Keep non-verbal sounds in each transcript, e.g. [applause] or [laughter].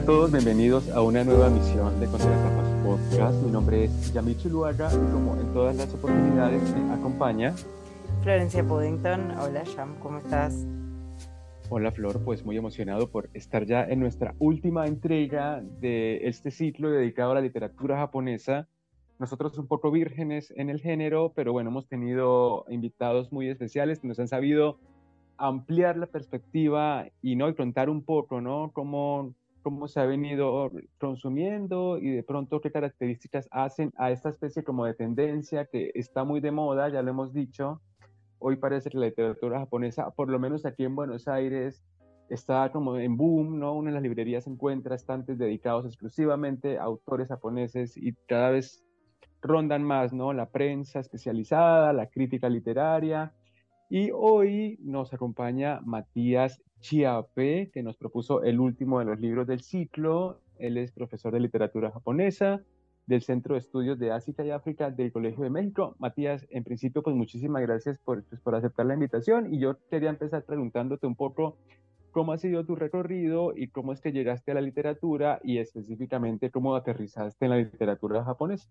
a todos, bienvenidos a una nueva emisión de Contracapas Podcast. Mi nombre es Yamichu Luaga y como en todas las oportunidades me acompaña Florencia Puddington. Hola Jam, ¿cómo estás? Hola Flor, pues muy emocionado por estar ya en nuestra última entrega de este ciclo dedicado a la literatura japonesa. Nosotros un poco vírgenes en el género, pero bueno, hemos tenido invitados muy especiales que nos han sabido ampliar la perspectiva y no y contar un poco, ¿no? Cómo cómo se ha venido consumiendo y de pronto qué características hacen a esta especie como de tendencia que está muy de moda, ya lo hemos dicho. Hoy parece que la literatura japonesa, por lo menos aquí en Buenos Aires, está como en boom, ¿no? Una de las librerías encuentra estantes dedicados exclusivamente a autores japoneses y cada vez rondan más, ¿no? La prensa especializada, la crítica literaria. Y hoy nos acompaña Matías Chiape, que nos propuso el último de los libros del ciclo. Él es profesor de literatura japonesa del Centro de Estudios de Asia y África del Colegio de México. Matías, en principio, pues muchísimas gracias por, pues, por aceptar la invitación y yo quería empezar preguntándote un poco cómo ha sido tu recorrido y cómo es que llegaste a la literatura y específicamente cómo aterrizaste en la literatura japonesa.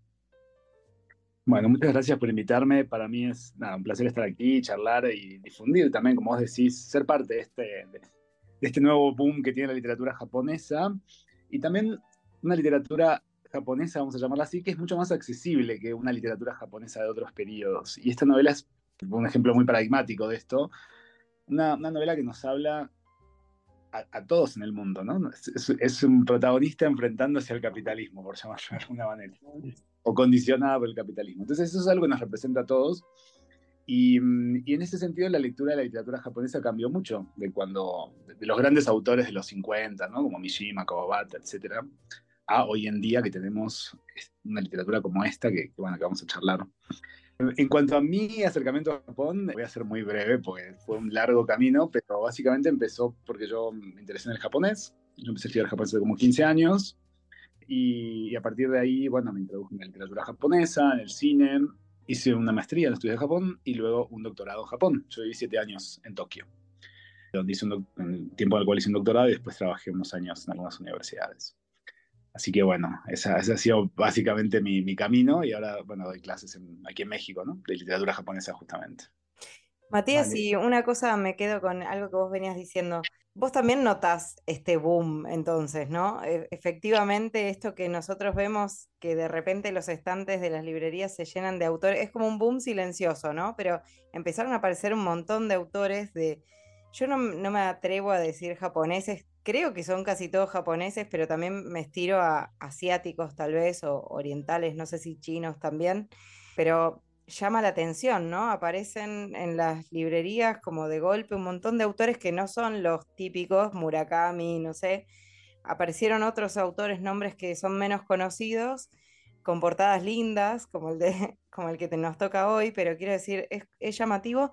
Bueno, muchas gracias por invitarme. Para mí es un placer estar aquí, charlar y difundir también, como vos decís, ser parte de este, de, este nuevo boom que tiene la literatura japonesa. Y también una literatura japonesa, vamos a llamarla así, que es mucho más accesible que una literatura japonesa de otros periodos. Y esta novela es un ejemplo muy paradigmático de esto. Una, una novela que nos habla a, todos en el mundo, ¿no? Es, es, un protagonista enfrentándose al capitalismo, por llamarlo de alguna manera o condicionada por el capitalismo. Entonces eso es algo que nos representa a todos. Y, mm, y, en ese sentido la lectura de la literatura japonesa cambió mucho de cuando, de los grandes autores de los 50, ¿no? como Mishima, Kawabata, etc., a hoy en día que tenemos una literatura como esta que, bueno, que vamos a charlar. En cuanto a mi acercamiento a Japón, voy a ser muy breve porque fue un largo camino, pero básicamente empezó porque yo me interesé en el japonés. Yo empecé a estudiar japonés hace como 15 años y, a partir de ahí, bueno, me introduje en la literatura japonesa, en el cine, hice una maestría en estudios de Japón y luego un doctorado en Japón. Yo viví siete años en Tokio, donde hice un en el tiempo en el cual hice un doctorado y después trabajé unos años en algunas universidades. Así que bueno, ese ha sido básicamente mi, mi, camino y ahora, bueno, doy clases aquí en México, ¿no? De literatura japonesa justamente. Matías, y una cosa me quedo con algo que vos venías diciendo. Vos también notas este boom, entonces, ¿no? E, efectivamente, esto que nosotros vemos, que de repente los estantes de las librerías se llenan de autores, es como un boom silencioso, ¿no? Pero empezaron a aparecer un montón de autores de... Yo no, no me atrevo a decir japoneses, creo que son casi todos japoneses, pero también me estiro a asiáticos tal vez, o orientales, no sé si chinos también, pero llama la atención, ¿no? Aparecen en las librerías como de golpe un montón de autores que no son los típicos, Murakami, no sé. Aparecieron otros autores, nombres que son menos conocidos, con portadas lindas, como el, de, [laughs] como el que nos toca hoy, pero quiero decir, es, es llamativo.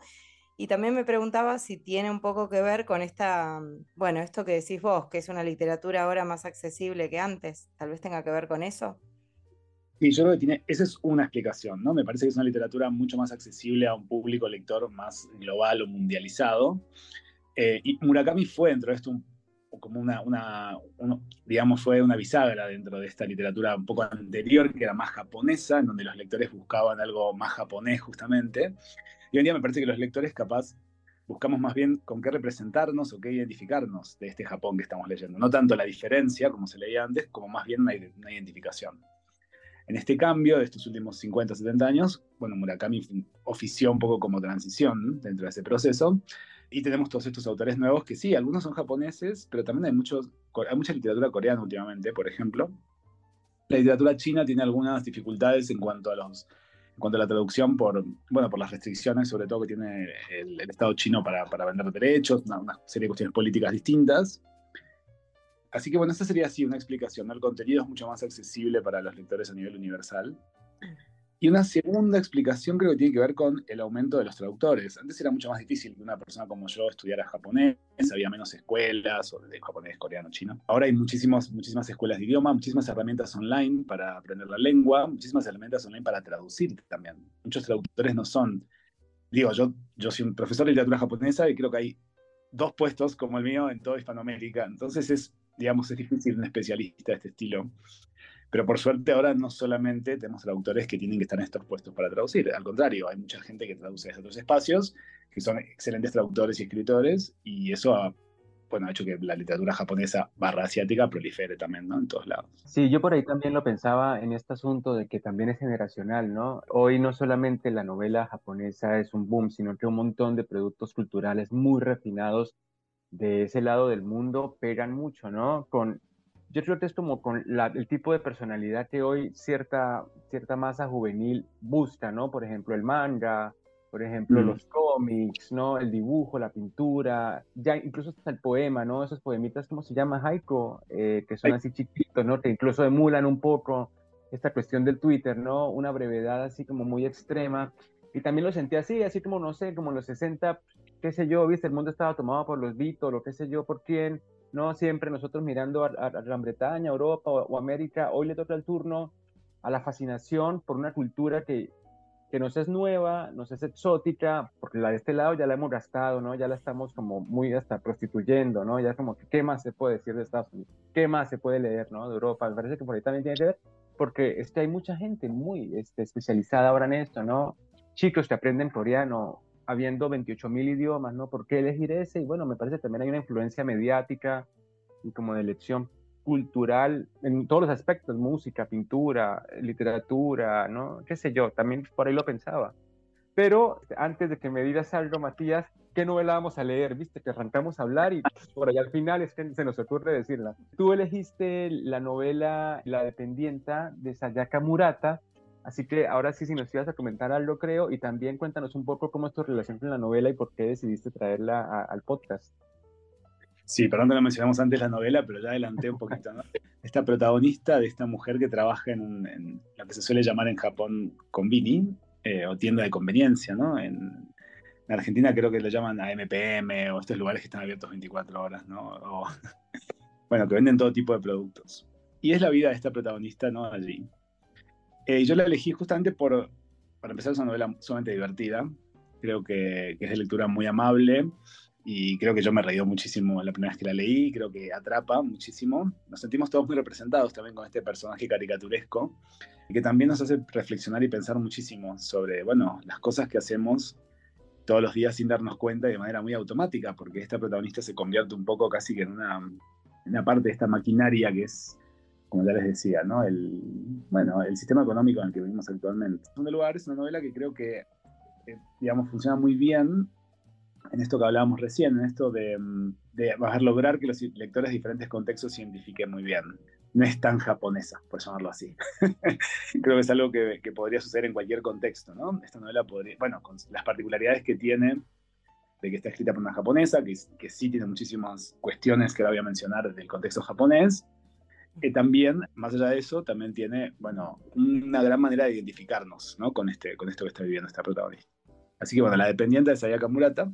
Y también me preguntaba si tiene un poco que ver con esta, bueno, esto que decís vos, que es una literatura ahora más accesible que antes. Tal vez tenga que ver con eso. Sí, yo creo que tiene, esa es una explicación, ¿no? Me parece que es una literatura mucho más accesible a un público lector más global o mundializado. Eh, y Murakami fue dentro de esto un, como una, una digamos, fue una bisagra dentro de esta literatura un poco anterior, que era más japonesa, en donde los lectores buscaban algo más japonés justamente. Y hoy en día me parece que los lectores capaz buscamos más bien con qué representarnos o qué identificarnos de este Japón que estamos leyendo. No tanto la diferencia, como se leía antes, como más bien una, una identificación. En este cambio de estos últimos 50, 70 años, bueno, Murakami ofició un poco como transición dentro de ese proceso. Y tenemos todos estos autores nuevos que sí, algunos son japoneses, pero también hay, muchos, hay mucha literatura coreana últimamente, por ejemplo. La literatura china tiene algunas dificultades en cuanto a los en cuanto a la traducción por, bueno, por las restricciones, sobre todo que tiene el, Estado chino para, para vender derechos, una, una, serie de cuestiones políticas distintas. Así que bueno, esa sería así una explicación. El contenido es mucho más accesible para los lectores a nivel universal. Y una segunda explicación creo que tiene que ver con el aumento de los traductores. Antes era mucho más difícil que una persona como yo estudiara japonés, había menos escuelas o de japonés, coreano, chino. Ahora hay muchísimas muchísimas escuelas de idioma, muchísimas herramientas online para aprender la lengua, muchísimas herramientas online para traducir también. Muchos traductores no son, digo, yo, yo soy un profesor de literatura japonesa y creo que hay dos puestos como el mío en toda Hispanoamérica. Entonces es digamos, es difícil un especialista de este estilo. Pero por suerte ahora no solamente tenemos traductores que tienen que estar en estos puestos para traducir, al contrario, hay mucha gente que traduce desde otros espacios, que son excelentes traductores y escritores, y eso ha, bueno, ha hecho que la literatura japonesa barra asiática prolifere también, ¿no? En todos lados. Sí, yo por ahí también lo pensaba en este asunto de que también es generacional, ¿no? Hoy no solamente la novela japonesa es un boom, sino que un montón de productos culturales muy refinados de ese lado del mundo pegan mucho, ¿no? Con yo creo que es como con el tipo de personalidad que hoy cierta, cierta masa juvenil busca, ¿no? Por ejemplo, el manga, por ejemplo, mm. los cómics, ¿no? El dibujo, la pintura, ya incluso hasta el poema, ¿no? Esos poemitas, ¿cómo se llama? Haiku, eh, que son así chiquitos, ¿no? Que incluso emulan un poco esta cuestión del Twitter, ¿no? Una brevedad así como muy extrema. Y también lo sentí así, así como, no sé, como en los 60, qué sé yo, viste, el mundo estaba tomado por los Beatles, o qué sé yo, por quién, no siempre nosotros mirando a, Gran Bretaña, Europa o, América, hoy le toca el turno a la fascinación por una cultura que, que nos es nueva, nos es exótica, porque la de este lado ya la hemos gastado, ¿no? Ya la estamos como muy hasta prostituyendo, ¿no? Ya como, ¿qué más se puede decir de Estados Unidos? ¿Qué más se puede leer, ¿no? De Europa. Me parece que por ahí también tiene que ver, porque es que hay mucha gente muy este, especializada ahora en esto, ¿no? Chicos que aprenden coreano, habiendo 28 mil idiomas, ¿no? ¿Por qué elegir ese? Y bueno, me parece que también hay una influencia mediática y como de elección cultural en todos los aspectos, música, pintura, literatura, ¿no? ¿Qué sé yo? También por ahí lo pensaba. Pero antes de que me digas algo, Matías, ¿qué novela vamos a leer? Viste que arrancamos a hablar y por allá al final es que se nos ocurre decirla. Tú elegiste la novela La Dependienta de Sayaka Murata, Así que ahora sí, si nos ibas a comentar algo, creo, y también cuéntanos un poco cómo es tu relación con la novela y por qué decidiste traerla al podcast. Sí, perdón que no mencionamos antes la novela, pero ya adelanté un poquito, ¿no? [laughs] Esta protagonista de esta mujer que trabaja en, lo que se suele llamar en Japón convini, eh, o tienda de conveniencia, ¿no? En, Argentina creo que lo llaman AMPM o estos lugares que están abiertos 24 horas, ¿no? [laughs] bueno, que venden todo tipo de productos. Y es la vida de esta protagonista, ¿no? Allí. Eh, yo la elegí justamente por, para empezar, es una novela sumamente divertida. Creo que, es de lectura muy amable y creo que yo me reí muchísimo la primera vez que la leí. Creo que atrapa muchísimo. Nos sentimos todos muy representados también con este personaje caricaturesco que también nos hace reflexionar y pensar muchísimo sobre, bueno, las cosas que hacemos todos los días sin darnos cuenta y de manera muy automática, porque esta protagonista se convierte un poco casi que en una, en una parte de esta maquinaria que es como ya les decía, ¿no? El, bueno, el sistema económico en el que vivimos actualmente. En segundo lugar, es una novela que creo que, eh, digamos, funciona muy bien en esto que hablábamos recién, en esto de, de lograr que los lectores de diferentes contextos se identifiquen muy bien. No es tan japonesa, por llamarlo así. [laughs] creo que es algo que, que, podría suceder en cualquier contexto, ¿no? Esta novela podría, bueno, con las particularidades que tiene de que está escrita por una japonesa, que, que sí tiene muchísimas cuestiones que ahora voy a mencionar del contexto japonés, que también, más allá de eso, también tiene, bueno, una gran manera de identificarnos, ¿no? Con, este, con esto que está viviendo esta protagonista. Así que, bueno, La Dependiente de Sayaka Murata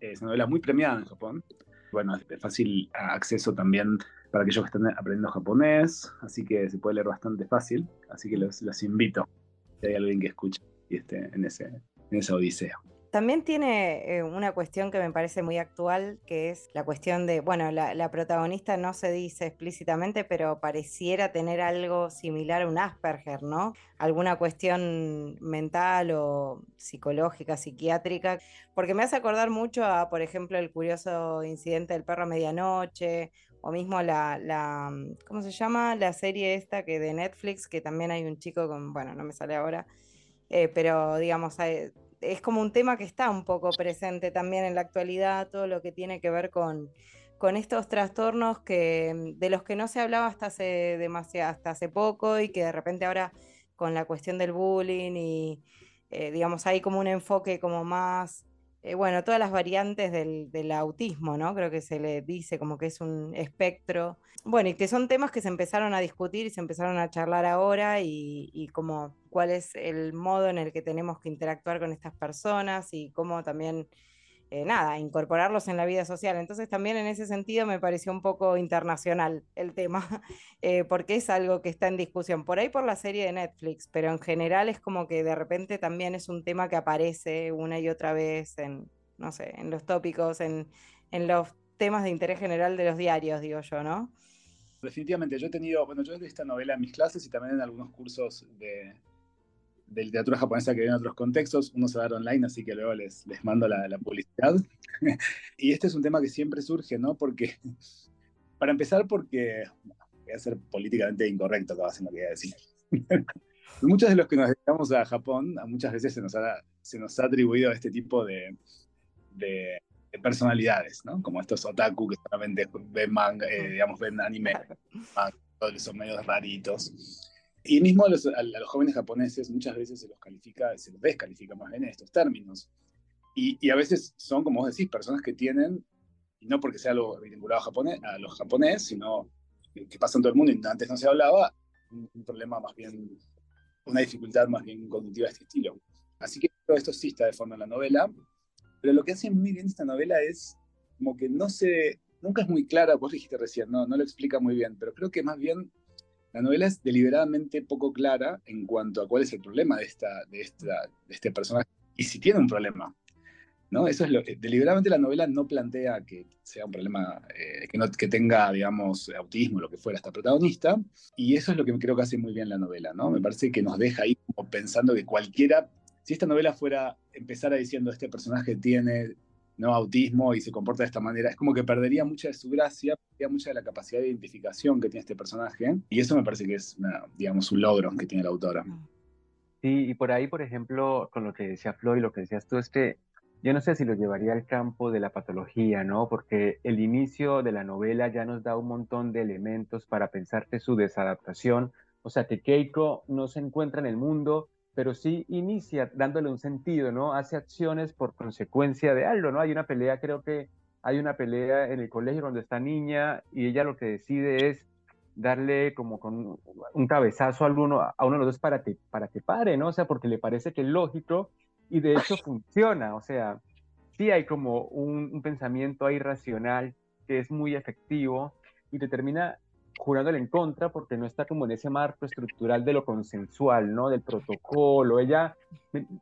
es una novela muy premiada en Japón. Bueno, es de fácil acceso también para aquellos que están aprendiendo japonés, así que se puede leer bastante fácil. Así que los, los invito, si hay alguien que escuche y esté en, ese, en esa odisea. También tiene eh, una cuestión que me parece muy actual, que es la cuestión de, bueno, la, protagonista no se dice explícitamente, pero pareciera tener algo similar a un Asperger, ¿no? Alguna cuestión mental o psicológica, psiquiátrica, porque me hace acordar mucho a, por ejemplo, el curioso incidente del perro a medianoche, o mismo la, la, ¿cómo se llama? La serie esta que de Netflix, que también hay un chico con, bueno, no me sale ahora, eh, pero digamos, hay, es como un tema que está un poco presente también en la actualidad, todo lo que tiene que ver con, con estos trastornos que, de los que no se hablaba hasta hace, demasiado, hasta hace poco y que de repente ahora con la cuestión del bullying y eh, digamos hay como un enfoque como más, eh, bueno, todas las variantes del, autismo, ¿no? Creo que se le dice como que es un espectro. Bueno, y que son temas que se empezaron a discutir y se empezaron a charlar ahora y, y como cuál es el modo en el que tenemos que interactuar con estas personas y cómo también, eh, nada, incorporarlos en la vida social. Entonces también en ese sentido me pareció un poco internacional el tema, [laughs] eh, porque es algo que está en discusión, por ahí por la serie de Netflix, pero en general es como que de repente también es un tema que aparece una y otra vez en, no sé, en los tópicos, en, en los temas de interés general de los diarios, digo yo, ¿no? Definitivamente, yo he tenido, bueno, yo he esta novela en mis clases y también en algunos cursos de, de literatura japonesa que vienen en otros contextos. Uno se va a dar online, así que luego les, les mando la, la publicidad. [laughs] y este es un tema que siempre surge, ¿no? Porque, para empezar, porque, voy a ser políticamente incorrecto, acabo de lo que voy a decir. [laughs] Muchos de los que nos dedicamos a Japón, muchas veces se nos ha, se nos ha atribuido este tipo de, de, personalidades, ¿no? Como estos otaku que solamente ven manga, eh, digamos, ven anime, [laughs] manga, son medios raritos. Y mismo a los, a los, jóvenes japoneses muchas veces se los califica, se los descalifica más bien en estos términos. Y, y, a veces son, como vos decís, personas que tienen, y no porque sea algo vinculado a, japonés, a los japoneses, sino que pasa en todo el mundo y antes no se hablaba, un, un problema más bien, una dificultad más bien cognitiva de este estilo. Así que todo esto sí está de fondo en la novela, pero lo que hace muy bien esta novela es como que no se, nunca es muy clara, vos dijiste recién, no, no lo explica muy bien, pero creo que más bien la novela es deliberadamente poco clara en cuanto a cuál es el problema de, esta, de, esta, este personaje y si tiene un problema. ¿no? Eso es lo que deliberadamente la novela no plantea que sea un problema eh, que, no, que tenga, digamos, autismo, lo que fuera esta protagonista, y eso es lo que creo que hace muy bien la novela, ¿no? Me parece que nos deja ahí pensando que cualquiera, si esta novela fuera, empezara diciendo este personaje tiene ¿no? autismo y se comporta de esta manera, es como que perdería mucha de su gracia, perdería mucha de la capacidad de identificación que tiene este personaje, y eso me parece que es, una, digamos, un logro que tiene la autora. Sí, y por ahí, por ejemplo, con lo que decía Flor y lo que decías tú, es que yo no sé si lo llevaría al campo de la patología, ¿no? Porque el inicio de la novela ya nos da un montón de elementos para pensar que su desadaptación, o sea, que Keiko no se encuentra en el mundo, pero sí inicia dándole un sentido, ¿no? Hace acciones por consecuencia de algo, ¿no? Hay una pelea, creo que hay una pelea en el colegio donde está niña y ella lo que decide es darle como con un cabezazo a uno, a uno de los dos para que, para que pare, ¿no? O sea, porque le parece que es lógico y de hecho funciona, o sea, sí hay como un, un pensamiento ahí racional que es muy efectivo y te termina jurándole en contra porque no está como en ese marco estructural de lo consensual, ¿no? Del protocolo. Ella,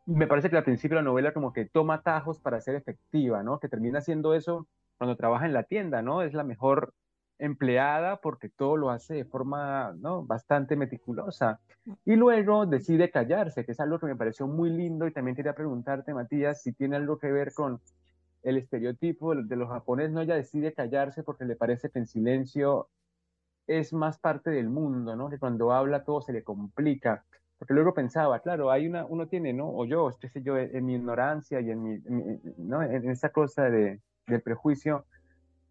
me, parece que al principio la novela como que toma atajos para ser efectiva, ¿no? Que termina haciendo eso cuando trabaja en la tienda, ¿no? Es la mejor empleada porque todo lo hace de forma ¿no? bastante meticulosa. Y luego decide callarse, que es algo que me pareció muy lindo y también quería preguntarte, Matías, si tiene algo que ver con el estereotipo de los japoneses, ¿no? Ella decide callarse porque le parece que en silencio es más parte del mundo, ¿no? Que cuando habla todo se le complica. Porque luego pensaba, claro, hay una, uno tiene, ¿no? O yo, qué sé yo, en mi ignorancia y en, mi, ¿no? en esa cosa de, del prejuicio,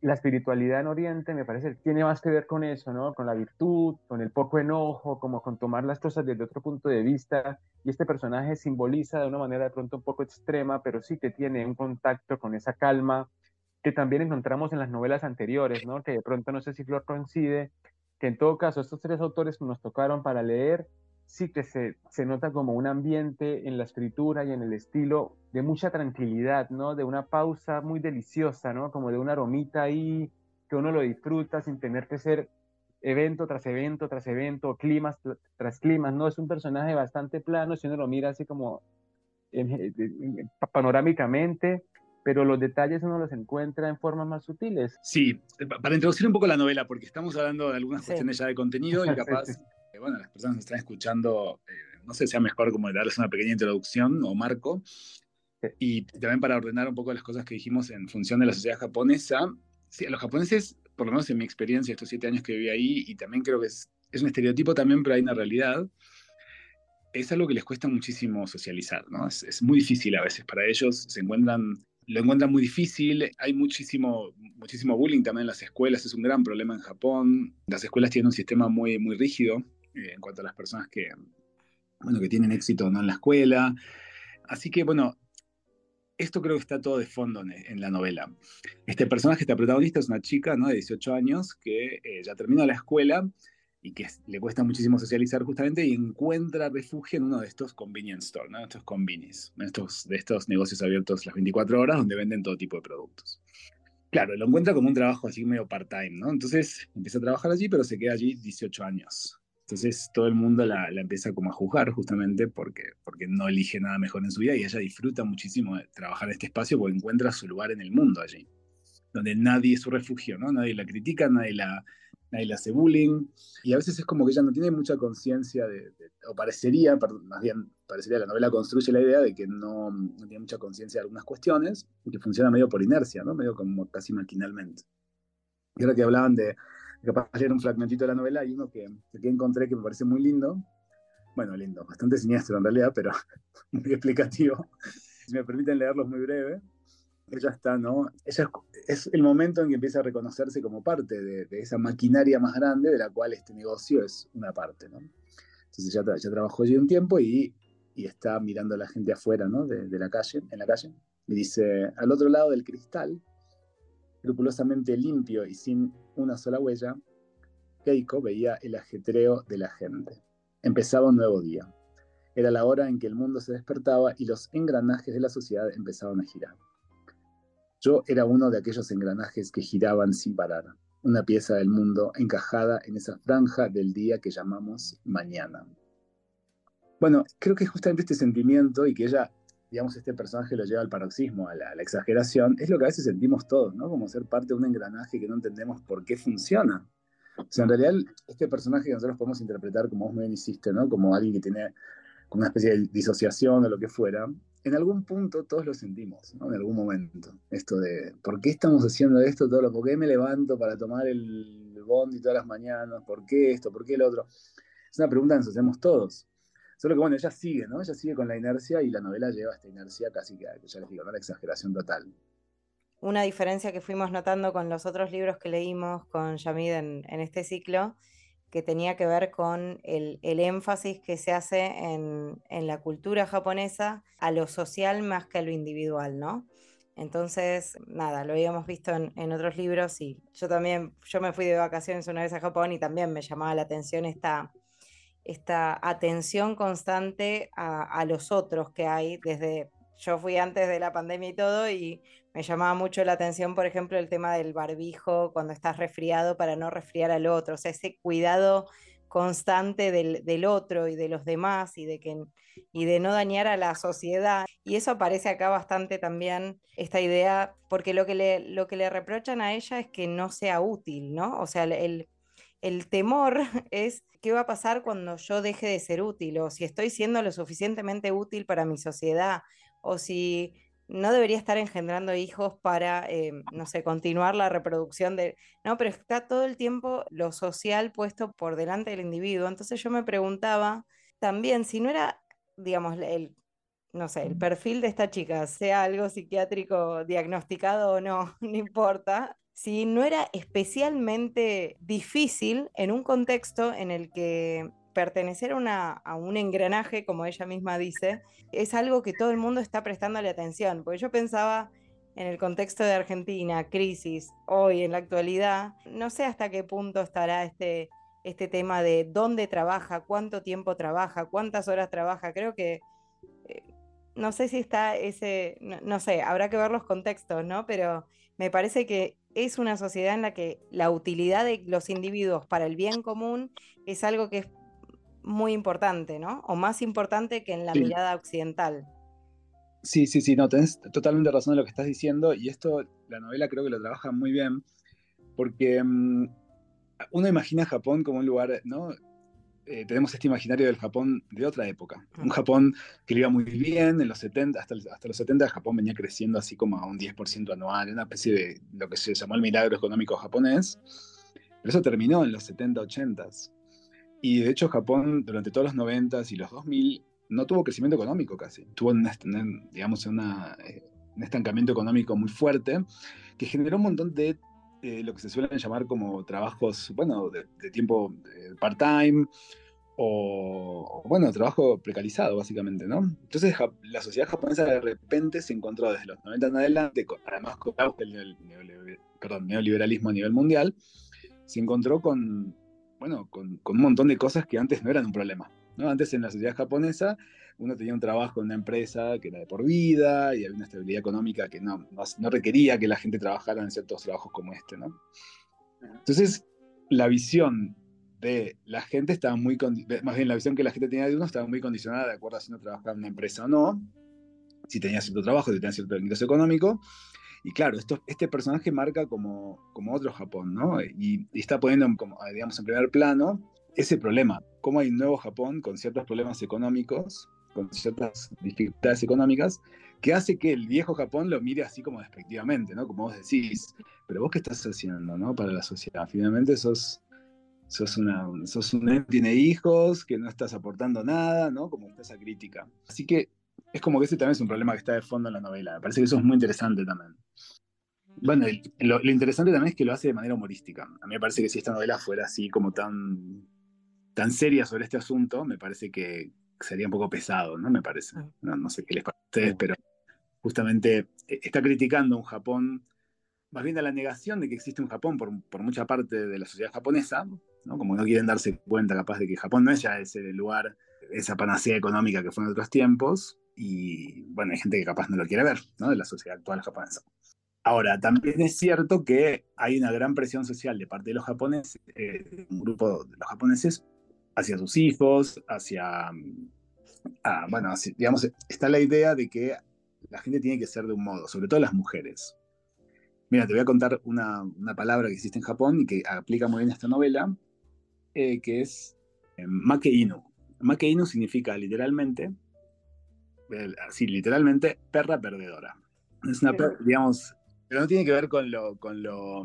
la espiritualidad en Oriente me parece tiene más que ver con eso, ¿no? Con la virtud, con el poco enojo, como con tomar las cosas desde otro punto de vista. Y este personaje simboliza de una manera de pronto un poco extrema, pero sí que tiene un contacto con esa calma que también encontramos en las novelas anteriores, ¿no? Que de pronto no sé si Flor coincide, que en todo caso estos tres autores que nos tocaron para leer, sí que se, se nota como un ambiente en la escritura y en el estilo de mucha tranquilidad, ¿no? De una pausa muy deliciosa, ¿no? Como de una aromita ahí que uno lo disfruta sin tener que ser evento tras evento tras evento, climas tras climas, ¿no? Es un personaje bastante plano si uno lo mira así como en, panorámicamente, pero los detalles uno los encuentra en formas más sutiles. Sí, para introducir un poco la novela, porque estamos hablando de algunas sí. cuestiones ya de contenido y capaz, [laughs] sí, sí. bueno, las personas que están escuchando, eh, no sé si sea mejor como darles una pequeña introducción o marco, y también para ordenar un poco las cosas que dijimos en función de la sociedad japonesa. Sí, a los japoneses, por lo menos en mi experiencia, estos siete años que viví ahí, y también creo que es, es un estereotipo también, pero hay una realidad, es algo que les cuesta muchísimo socializar, ¿no? Es, es muy difícil a veces para ellos, se encuentran lo encuentran muy difícil, hay muchísimo, muchísimo bullying también en las escuelas, es un gran problema en Japón, las escuelas tienen un sistema muy, muy rígido eh, en cuanto a las personas que, bueno, que tienen éxito ¿no? en la escuela, así que bueno, esto creo que está todo de fondo en, la novela. Este personaje, esta protagonista es una chica ¿no? de 18 años que eh, ya terminó la escuela y que le cuesta muchísimo socializar justamente y encuentra refugio en uno de estos convenience stores, ¿no? estos convinis, estos, de estos negocios abiertos las 24 horas donde venden todo tipo de productos. Claro, lo encuentra como un trabajo así medio part-time, ¿no? Entonces empieza a trabajar allí, pero se queda allí 18 años. Entonces todo el mundo la, la, empieza como a juzgar justamente porque, porque no elige nada mejor en su vida y ella disfruta muchísimo de trabajar en este espacio porque encuentra su lugar en el mundo allí, donde nadie es su refugio, ¿no? Nadie la critica, nadie la, nadie le hace bullying, y a veces es como que ella no tiene mucha conciencia de, o parecería, más bien parecería la novela construye la idea de que no, tiene mucha conciencia de algunas cuestiones, y que funciona medio por inercia, ¿no? medio como casi maquinalmente. Y ahora que hablaban de, capaz de leer un fragmentito de la novela, hay uno que, que encontré que me parece muy lindo, bueno, lindo, bastante siniestro en realidad, pero [laughs] muy explicativo. Si me permiten leerlo es muy breve ella está, ¿no? Ella es, el momento en que empieza a reconocerse como parte de, esa maquinaria más grande de la cual este negocio es una parte, ¿no? Entonces ya, ya trabajó allí un tiempo y, está mirando a la gente afuera, ¿no? De, de, la calle, en la calle, y dice, al otro lado del cristal, escrupulosamente limpio y sin una sola huella, Keiko veía el ajetreo de la gente. Empezaba un nuevo día. Era la hora en que el mundo se despertaba y los engranajes de la sociedad empezaban a girar. Yo era uno de aquellos engranajes que giraban sin parar, una pieza del mundo encajada en esa franja del día que llamamos mañana. Bueno, creo que justamente este sentimiento y que ella, digamos, este personaje lo lleva al paroxismo, a la, exageración, es lo que a veces sentimos todos, ¿no? Como ser parte de un engranaje que no entendemos por qué funciona. O sea, en realidad, este personaje que nosotros podemos interpretar, como vos me hiciste, ¿no? Como alguien que tiene como una especie de disociación o lo que fuera, en algún punto todos lo sentimos, ¿no? En algún momento. Esto de, ¿por qué estamos haciendo esto todo? ¿Por qué me levanto para tomar el bondi todas las mañanas? ¿Por qué esto? ¿Por qué el otro? Es una pregunta que nos hacemos todos. Solo que bueno, ella sigue, ¿no? Ella sigue con la inercia y la novela lleva esta inercia casi que, ya les digo, ¿no? La exageración total. Una diferencia que fuimos notando con los otros libros que leímos con Yamid en, en este ciclo que tenía que ver con el, énfasis que se hace en, la cultura japonesa a lo social más que a lo individual, ¿no? Entonces, nada, lo habíamos visto en, otros libros y yo también, yo me fui de vacaciones una vez a Japón y también me llamaba la atención esta, esta atención constante a, a los otros que hay desde, yo fui antes de la pandemia y todo y me llamaba mucho la atención, por ejemplo, el tema del barbijo cuando estás resfriado para no resfriar al otro, o sea, ese cuidado constante del, otro y de los demás y de, que, y de no dañar a la sociedad. Y eso aparece acá bastante también, esta idea, porque lo que le, lo que le reprochan a ella es que no sea útil, ¿no? O sea, el, el temor [laughs] es qué va a pasar cuando yo deje de ser útil o si estoy siendo lo suficientemente útil para mi sociedad o si no debería estar engendrando hijos para, eh, no sé, continuar la reproducción de... No, pero está todo el tiempo lo social puesto por delante del individuo. Entonces yo me preguntaba también si no era, digamos, el, no sé, el perfil de esta chica, sea algo psiquiátrico diagnosticado o no, [laughs] no importa, si no era especialmente difícil en un contexto en el que pertenecer a, un engranaje, como ella misma dice, es algo que todo el mundo está prestándole atención, porque yo pensaba en el contexto de Argentina, crisis, hoy en la actualidad, no sé hasta qué punto estará este, este tema de dónde trabaja, cuánto tiempo trabaja, cuántas horas trabaja, creo que... Eh, no sé si está ese, no, sé, habrá que ver los contextos, ¿no? Pero me parece que es una sociedad en la que la utilidad de los individuos para el bien común es algo que es muy importante, ¿no? O más importante que en la mirada occidental. Sí, sí, sí, no, tenés totalmente razón en lo que estás diciendo y esto la novela creo que lo trabaja muy bien porque mm, uno imagina Japón como un lugar, ¿no? Eh, tenemos este imaginario del Japón de otra época, un Japón que le iba muy bien en los 70, hasta, hasta los 70 Japón venía creciendo así como a un 10% anual, una especie de lo que se llamó el milagro económico japonés, pero eso terminó en los 70, 80s. Y de hecho Japón durante todos los 90 y los 2000 no tuvo crecimiento económico casi. Tuvo, digamos, una, eh, un estancamiento económico muy fuerte que generó un montón de eh, lo que se suelen llamar como trabajos, bueno, de, tiempo part-time o, bueno, trabajo precarizado básicamente, ¿no? Entonces la sociedad japonesa de repente se encontró desde los 90 en adelante, además con el neoliberalismo a nivel mundial, se encontró con bueno, con, un montón de cosas que antes no eran un problema. ¿no? Antes en la sociedad japonesa uno tenía un trabajo en una empresa que era de por vida y había una estabilidad económica que no, no, requería que la gente trabajara en ciertos trabajos como este. ¿no? Entonces, la visión de la gente estaba muy, más bien la visión que la gente tenía de uno estaba muy condicionada de acuerdo a si uno trabajaba en una empresa o no, si tenía cierto trabajo, si tenía cierto ingreso económico, Y claro, esto, este personaje marca como, como otro Japón, ¿no? Y, está poniendo, como, digamos, en primer plano ese problema, cómo hay un nuevo Japón con ciertos problemas económicos, con ciertas dificultades económicas, que hace que el viejo Japón lo mire así como despectivamente, ¿no? Como vos decís, pero vos qué estás haciendo, ¿no? Para la sociedad. Finalmente sos, sos, una, sos un tiene hijos, que no estás aportando nada, ¿no? Como está esa crítica. Así que es como que ese también es un problema que está de fondo en la novela. Me parece que eso es muy interesante también. Bueno, lo, lo, interesante también es que lo hace de manera humorística. A mí me parece que si esta novela fuera así como tan, tan seria sobre este asunto, me parece que, sería un poco pesado, ¿no? Me parece. Ah. No, sé qué les parece a ustedes, pero justamente eh, está criticando un Japón, más bien a la negación de que existe un Japón por, por mucha parte de la sociedad japonesa, ¿no? Como no quieren darse cuenta capaz de que Japón no es ya ese lugar, esa panacea económica que fue en otros tiempos, y bueno, hay gente que capaz no lo quiere ver, ¿no? De la sociedad actual japonesa. Ahora, también es cierto que hay una gran presión social de parte de los japoneses, eh, un grupo de los japoneses, hacia sus hijos, hacia, ah, bueno, digamos, está la idea de que la gente tiene que ser de un modo, sobre todo las mujeres. Mira, te voy a contar una, palabra que existe en Japón y que aplica muy bien a esta novela, eh, que es eh, makeinu. Makeinu significa literalmente, así literalmente, perra perdedora. Es una, digamos, pero no tiene que ver con lo, con lo,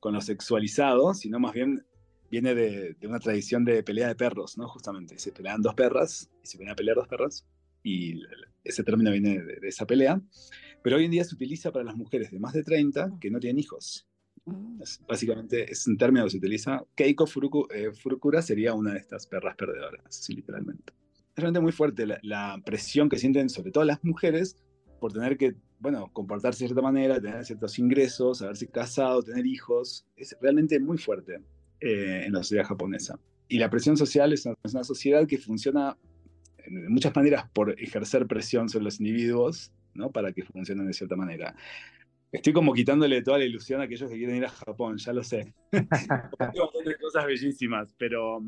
con lo sexualizado, sino más bien viene de, una tradición de pelea de perros, ¿no? Justamente, se pelean dos perras y se vienen a pelear dos perras y ese término viene de, esa pelea, pero hoy en día se utiliza para las mujeres de más de 30 que no tienen hijos. Mm. básicamente es un término que se utiliza. Keiko eh, Furukura sería una de estas perras perdedoras, literalmente. Es realmente muy fuerte la, la, presión que sienten sobre todo las mujeres por tener que, bueno, comportarse de cierta manera, tener ciertos ingresos, haberse casado, tener hijos. Es realmente muy fuerte. Eh, en la sociedad japonesa. Y la presión social es una, sociedad que funciona de muchas maneras por ejercer presión sobre los individuos, ¿no? Para que funcionen de cierta manera. Estoy como quitándole toda la ilusión a aquellos que quieren ir a Japón, ya lo sé. [laughs] Hay cosas bellísimas, pero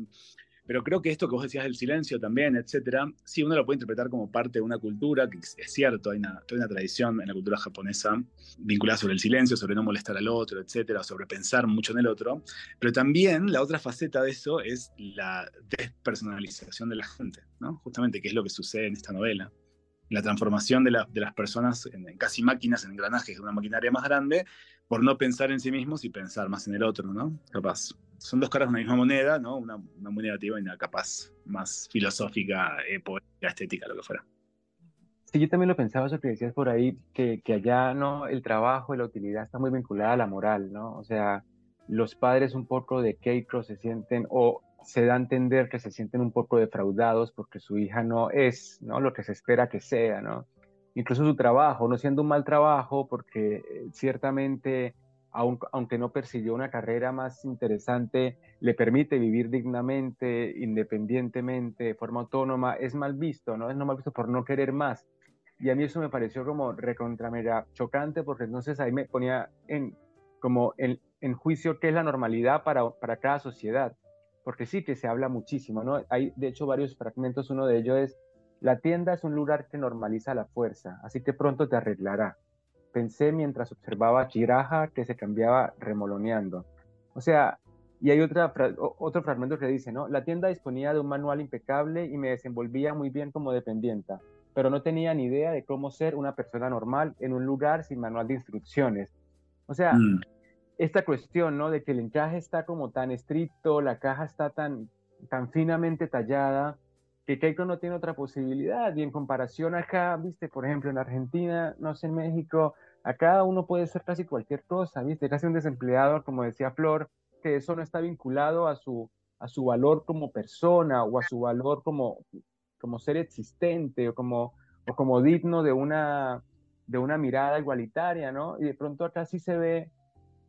pero creo que esto que vos decías del silencio también, etcétera, sí, uno lo puede interpretar como parte de una cultura, que es cierto, hay una, toda una tradición en la cultura japonesa vinculada sobre el silencio, sobre no molestar al otro, etcétera, sobre pensar mucho en el otro. Pero también la otra faceta de eso es la despersonalización de la gente, ¿no? Justamente, que es lo que sucede en esta novela. La transformación de, de las personas en, en, casi máquinas, en engranajes de una maquinaria más grande, por no pensar en sí mismos y pensar más en el otro, ¿no? Capaz. Son dos caras de una misma moneda, ¿no? Una, muy negativa y una capaz más filosófica, eh, poética, estética, lo que fuera. Sí, yo también lo pensaba, eso que decías por ahí, que, que allá, ¿no? El trabajo y la utilidad está muy vinculada a la moral, ¿no? O sea, los padres un poco de Keiko se sienten, o se da a entender que se sienten un poco defraudados porque su hija no es, ¿no? Lo que se espera que sea, ¿no? Incluso su trabajo, no siendo un mal trabajo, porque eh, ciertamente, aunque no persiguió una carrera más interesante, le permite vivir dignamente, independientemente, de forma autónoma, es mal visto, ¿no? Es no mal visto por no querer más. Y a mí eso me pareció como recontra mega chocante, porque entonces ahí me ponía en, como en, en juicio qué es la normalidad para, para cada sociedad. Porque sí que se habla muchísimo, ¿no? Hay, de hecho, varios fragmentos, uno de ellos es la tienda es un lugar que normaliza la fuerza, así que pronto te arreglará. Pensé mientras observaba a Chiraja que se cambiaba remoloneando. O sea, y hay otra, otro fragmento que dice, ¿no? La tienda disponía de un manual impecable y me desenvolvía muy bien como dependienta, pero no tenía ni idea de cómo ser una persona normal en un lugar sin manual de instrucciones. O sea, mm. esta cuestión, ¿no? De que el encaje está como tan estricto, la caja está tan, tan finamente tallada, que Keiko no tiene otra posibilidad. Y en comparación acá, viste, por ejemplo, en Argentina, no sé, en México, acá uno puede ser casi cualquier cosa, viste, casi un desempleado, como decía Flor, que eso no está vinculado a su, a su valor como persona o a su valor como, como ser existente o como, o como digno de una, de una mirada igualitaria, ¿no? Y de pronto acá sí se ve,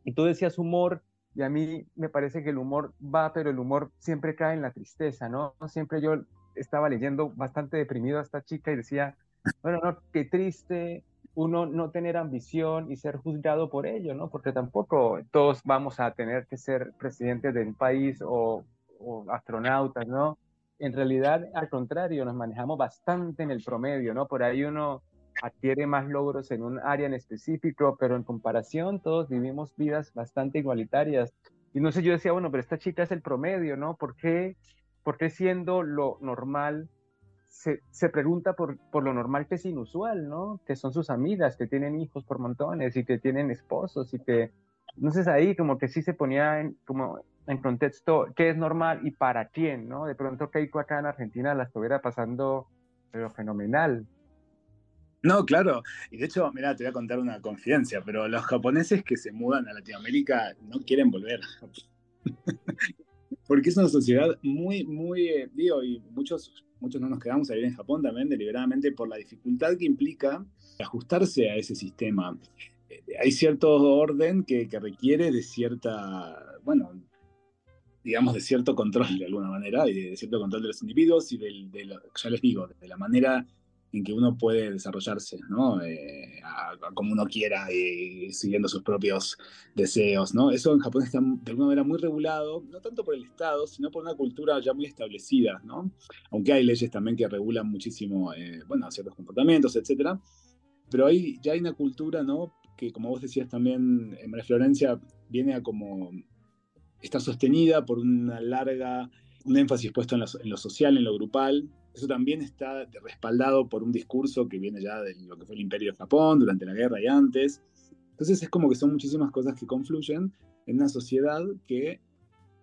y tú decías humor, y a mí me parece que el humor va, pero el humor siempre cae en la tristeza, ¿no? Siempre yo estaba leyendo bastante deprimido a esta chica y decía, bueno, no, qué triste uno no tener ambición y ser juzgado por ello, ¿no? Porque tampoco todos vamos a tener que ser presidentes de un país o, astronautas, ¿no? En realidad, al contrario, nos manejamos bastante en el promedio, ¿no? Por ahí uno adquiere más logros en un área en específico, pero en comparación todos vivimos vidas bastante igualitarias. Y no sé, yo decía, bueno, pero esta chica es el promedio, ¿no? ¿Por qué, por qué siendo lo normal se, se, pregunta por, por lo normal que es inusual, ¿no? Que son sus amigas, que tienen hijos por montones y que tienen esposos y que, entonces ahí como que sí se ponía en, como en contexto qué es normal y para quién, ¿no? De pronto Keiko acá en Argentina la estuviera pasando pero fenomenal. No, claro. Y de hecho, mira, te voy a contar una confidencia, pero los japoneses que se mudan a Latinoamérica no quieren volver. Porque es una sociedad muy, muy, eh, digo, y muchos, muchos no nos quedamos a vivir en Japón también deliberadamente por la dificultad que implica ajustarse a ese sistema. Eh, hay cierto orden que, requiere de cierta, bueno, digamos, de cierto control de alguna manera, y de cierto control de los individuos y del, de, ya les digo, de la manera en que uno puede desarrollarse, ¿no? Eh, como uno quiera, y siguiendo sus propios deseos, ¿no? Eso en Japón está de alguna manera muy regulado, no tanto por el Estado, sino por una cultura ya muy establecida, ¿no? Aunque hay leyes también que regulan muchísimo, eh, bueno, ciertos comportamientos, etcétera. Pero hay, ya hay una cultura, ¿no? Que como vos decías también, en María Florencia, viene a como está sostenida por una larga, un énfasis puesto en lo, social, en lo grupal. Eso también está respaldado por un discurso que viene ya de lo que fue el imperio de Japón durante la guerra y antes. Entonces es como que son muchísimas cosas que confluyen en una sociedad que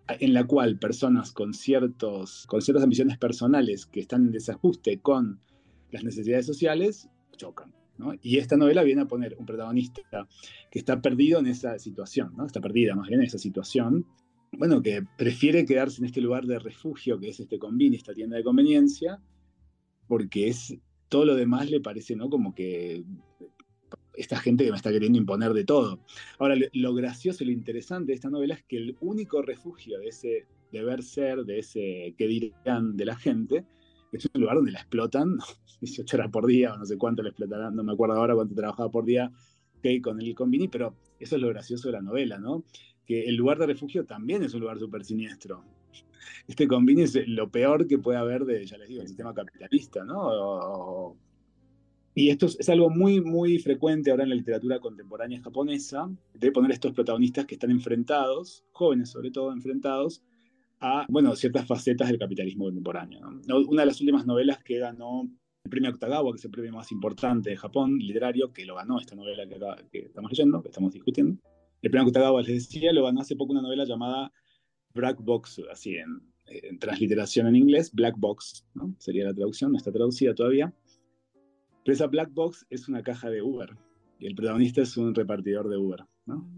en la cual personas con, ciertos, con ciertas ambiciones personales que están en desajuste con las necesidades sociales chocan. Y esta novela viene a poner un protagonista que está perdido en esa situación, ¿no? está perdida más bien en esa situación, bueno, que prefiere quedarse en este lugar de refugio que es este convini, esta tienda de conveniencia, porque es todo lo demás le parece, ¿no? Como que esta gente que me está queriendo imponer de todo. Ahora, lo gracioso y lo interesante de esta novela es que el único refugio de ese deber ser, de ese que dirán de la gente, es un lugar donde la explotan [laughs] 18 horas por día, o no sé cuánto la explotarán, no me acuerdo ahora cuánto trabajaba por día que con el convini, pero eso es lo gracioso de la novela, ¿no? Que el lugar de refugio también es un lugar súper siniestro. Este convini es lo peor que puede haber de, ya les digo, el sistema capitalista, ¿no? y esto es, algo muy, muy frecuente ahora en la literatura contemporánea japonesa, de poner estos protagonistas que están enfrentados, jóvenes sobre todo, enfrentados a, bueno, ciertas facetas del capitalismo contemporáneo. Una de las últimas novelas que ganó el premio Octagawa, que es el premio más importante de Japón, literario, que lo ganó esta novela que, que estamos leyendo, que estamos discutiendo, el premio Kutagawa, les decía, lo ganó hace poco una novela llamada Black Box, así en, transliteración en inglés, Black Box, ¿no? sería la traducción, no está traducida todavía. Pero esa Black Box es una caja de Uber y el protagonista es un repartidor de Uber,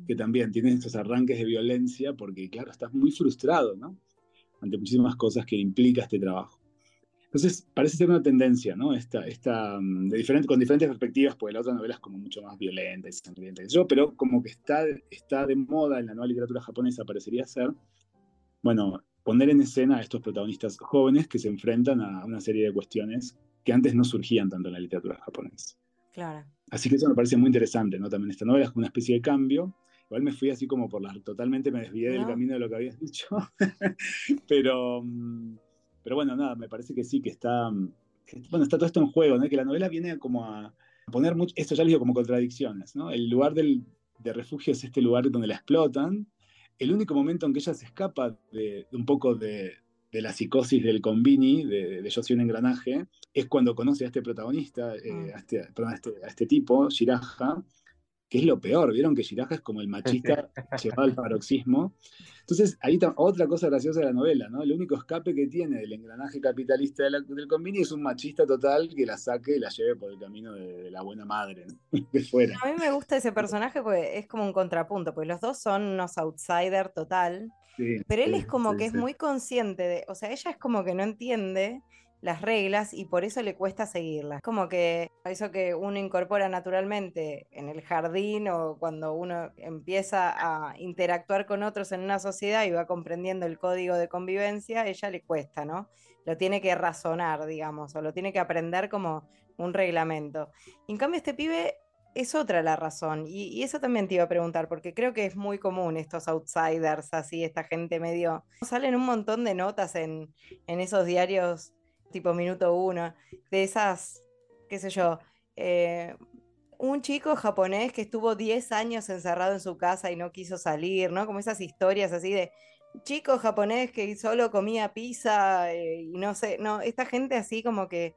que también tiene estos arranques de violencia porque, claro, estás muy frustrado ante muchísimas cosas que implica este trabajo. Entonces, parece ser una tendencia, ¿no? Esta, esta, mm, de diferente, con diferentes perspectivas, porque la otra novela es como mucho más violenta y sangrienta, yo, pero como que está, está de moda en la nueva literatura japonesa, parecería ser, bueno, poner en escena a estos protagonistas jóvenes que se enfrentan a una serie de cuestiones que antes no surgían tanto en la literatura japonesa. Claro. Así que eso me parece muy interesante, ¿no? También esta novela es como una especie de cambio. Igual me fui así como por la... Totalmente me desvié del camino de lo que habías dicho. [laughs] pero... Mm, pero bueno, nada, me parece que sí, que está, bueno, está todo esto en juego, ¿no? que la novela viene como a poner mucho, esto ya lo digo como contradicciones, ¿no? El lugar del, de refugio es este lugar donde la explotan, el único momento en que ella se escapa de, un poco de, de, la psicosis del convini, de, de Yo soy un engranaje, es cuando conoce a este protagonista, eh, mm. a, este, perdón, a, este, a, este, tipo, Shiraja, que es lo peor, vieron que Shiraja es como el machista [laughs] llevado al paroxismo. Entonces, ahí otra cosa graciosa de la novela, ¿no? El único escape que tiene del engranaje capitalista del convini es un machista total que la saque y la lleve por el camino de, la buena madre, ¿no? [laughs] fuera. A mí me gusta ese personaje porque es como un contrapunto, porque los dos son unos outsiders total, pero él es como que es muy consciente de, o sea, ella es como que no entiende las reglas y por eso le cuesta seguirlas. Como que eso que uno incorpora naturalmente en el jardín o cuando uno empieza a interactuar con otros en una sociedad y va comprendiendo el código de convivencia, ella le cuesta, ¿no? Lo tiene que razonar, digamos, o lo tiene que aprender como un reglamento. en cambio, este pibe es otra la razón. Y, eso también te iba a preguntar, porque creo que es muy común estos outsiders, así, esta gente medio... Salen un montón de notas en, en esos diarios tipo minuto uno, de esas, qué sé yo, eh, un chico japonés que estuvo 10 años encerrado en su casa y no quiso salir, ¿no? Como esas historias así de chico japonés que solo comía pizza eh, y no sé, no, esta gente así como que,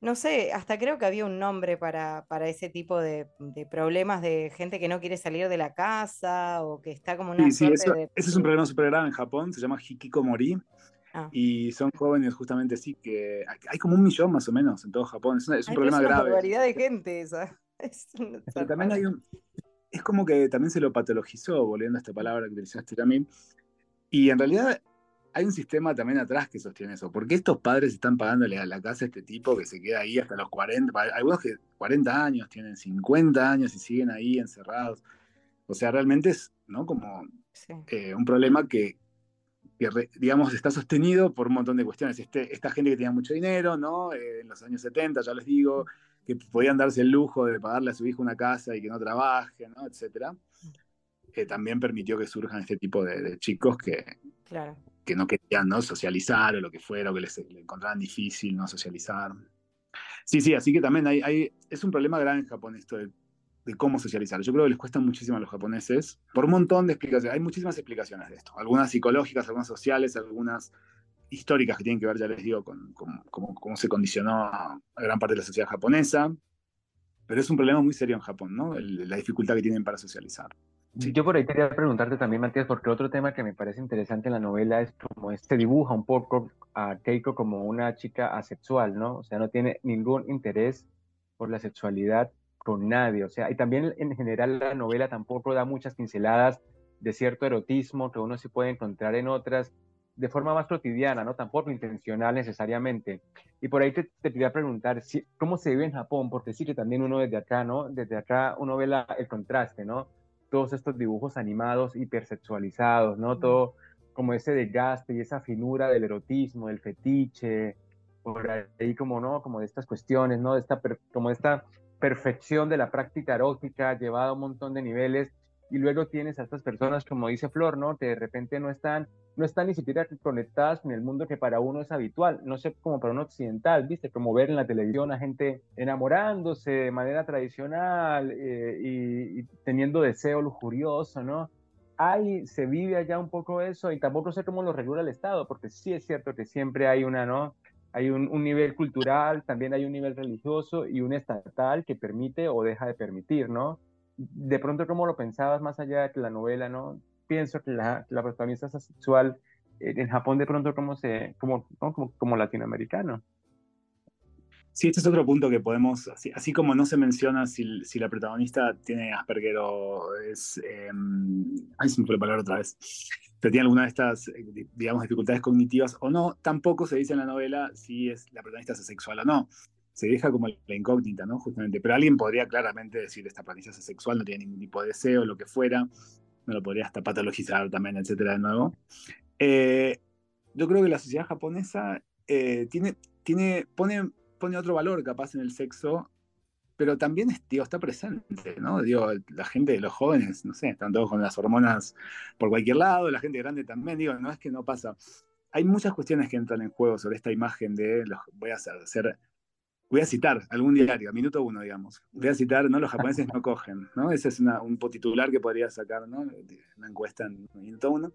no sé, hasta creo que había un nombre para, para ese tipo de, problemas de gente que no quiere salir de la casa o que está como una sí, sí, eso, Ese es un problema súper grave en Japón, se llama hikikomori. Ah. Y son jóvenes justamente sí que hay como un millón más o menos en todo Japón. Es, un problema grave. Es una de gente esa. [laughs] Es también hay un, es como que también se lo patologizó, volviendo a esta palabra que utilizaste también, y en realidad hay un sistema también atrás que sostiene eso. ¿Por qué estos padres están pagándole a la casa a este tipo que se queda ahí hasta los 40? Algunos que 40 años, tienen 50 años y siguen ahí encerrados. O sea, realmente es ¿no? como eh, un problema que, digamos, está sostenido por un montón de cuestiones. Este, esta gente que tenía mucho dinero, ¿no? Eh, en los años 70, ya les digo, que podían darse el lujo de pagarle a su hijo una casa y que no trabaje, ¿no? Etcétera que también permitió que surjan este tipo de, chicos que, que no querían ¿no? socializar o lo que fuera, o que les, encontraban difícil no socializar. Sí, sí, así que también hay, hay, es un problema grande en Japón esto de, cómo socializar. Yo creo que les cuesta muchísimo a los japoneses, por un montón de explicaciones. Hay muchísimas explicaciones de esto, algunas psicológicas, algunas sociales, algunas históricas que tienen que ver, ya les digo, con, cómo se condicionó a gran parte de la sociedad japonesa. Pero es un problema muy serio en Japón, ¿no? la dificultad que tienen para socializar. Yo por ahí quería preguntarte también, Matías, porque otro tema que me parece interesante en la novela es como este dibuja un poco a Keiko como una chica asexual, ¿no? O sea, no tiene ningún interés por la sexualidad con nadie. O sea, y también en general la novela tampoco da muchas pinceladas de cierto erotismo que uno se puede encontrar en otras de forma más cotidiana, ¿no? Tampoco intencional necesariamente. Y por ahí te, te quería preguntar si, cómo se vive en Japón, porque sí que también uno desde acá, ¿no? Desde acá uno ve la, el contraste, ¿no? todos estos dibujos animados hipersexualizados, ¿no? Todo como ese desgaste y esa finura del erotismo, del fetiche, por ahí como, ¿no? Como de estas cuestiones, ¿no? De esta, como esta perfección de la práctica erótica llevada a un montón de niveles y luego tienes a estas personas, como dice Flor, ¿no? Que de repente no están, no están ni siquiera conectadas con el mundo que para uno es habitual, no sé, como para un occidental, ¿viste? Como ver en la televisión a gente enamorándose de manera tradicional eh, y, teniendo deseo lujurioso, ¿no? Hay, se vive allá un poco eso y tampoco sé cómo lo regula el Estado, porque sí es cierto que siempre hay una, ¿no? Hay un, un nivel cultural, también hay un nivel religioso y un estatal que permite o deja de permitir, ¿no? de pronto, ¿cómo lo pensabas más allá de que la novela, no? Pienso que la, la protagonista eh, en Japón de pronto como, se, como, como, como latinoamericano. Sí, este es otro punto que podemos, así, así como no se menciona si, si, la protagonista tiene Asperger o es, eh, ay, se me fue la palabra otra vez, pero tiene alguna de estas, eh, digamos, dificultades cognitivas o no, tampoco se dice en la novela si es la protagonista es asexual o no se deja como la incógnita, ¿no? Justamente. Pero alguien podría claramente decir esta es sexual no tiene ningún tipo de deseo, lo que fuera. No lo podría hasta patologizar también, etcétera, de nuevo. Eh, yo creo que la sociedad japonesa eh, tiene, tiene, pone, pone otro valor capaz en el sexo, pero también está presente, ¿no? Digo, la gente, los jóvenes, no sé, están todos con las hormonas por cualquier lado, la gente grande también, digo, no es que no pasa. Hay muchas cuestiones que entran en juego sobre esta imagen de, los, voy a hacer voy a citar algún diario, minuto uno, digamos. Voy a citar, ¿no? Los japoneses no cogen, ¿no? Ese es un titular que podría sacar, ¿no? Una encuesta en minuto uno.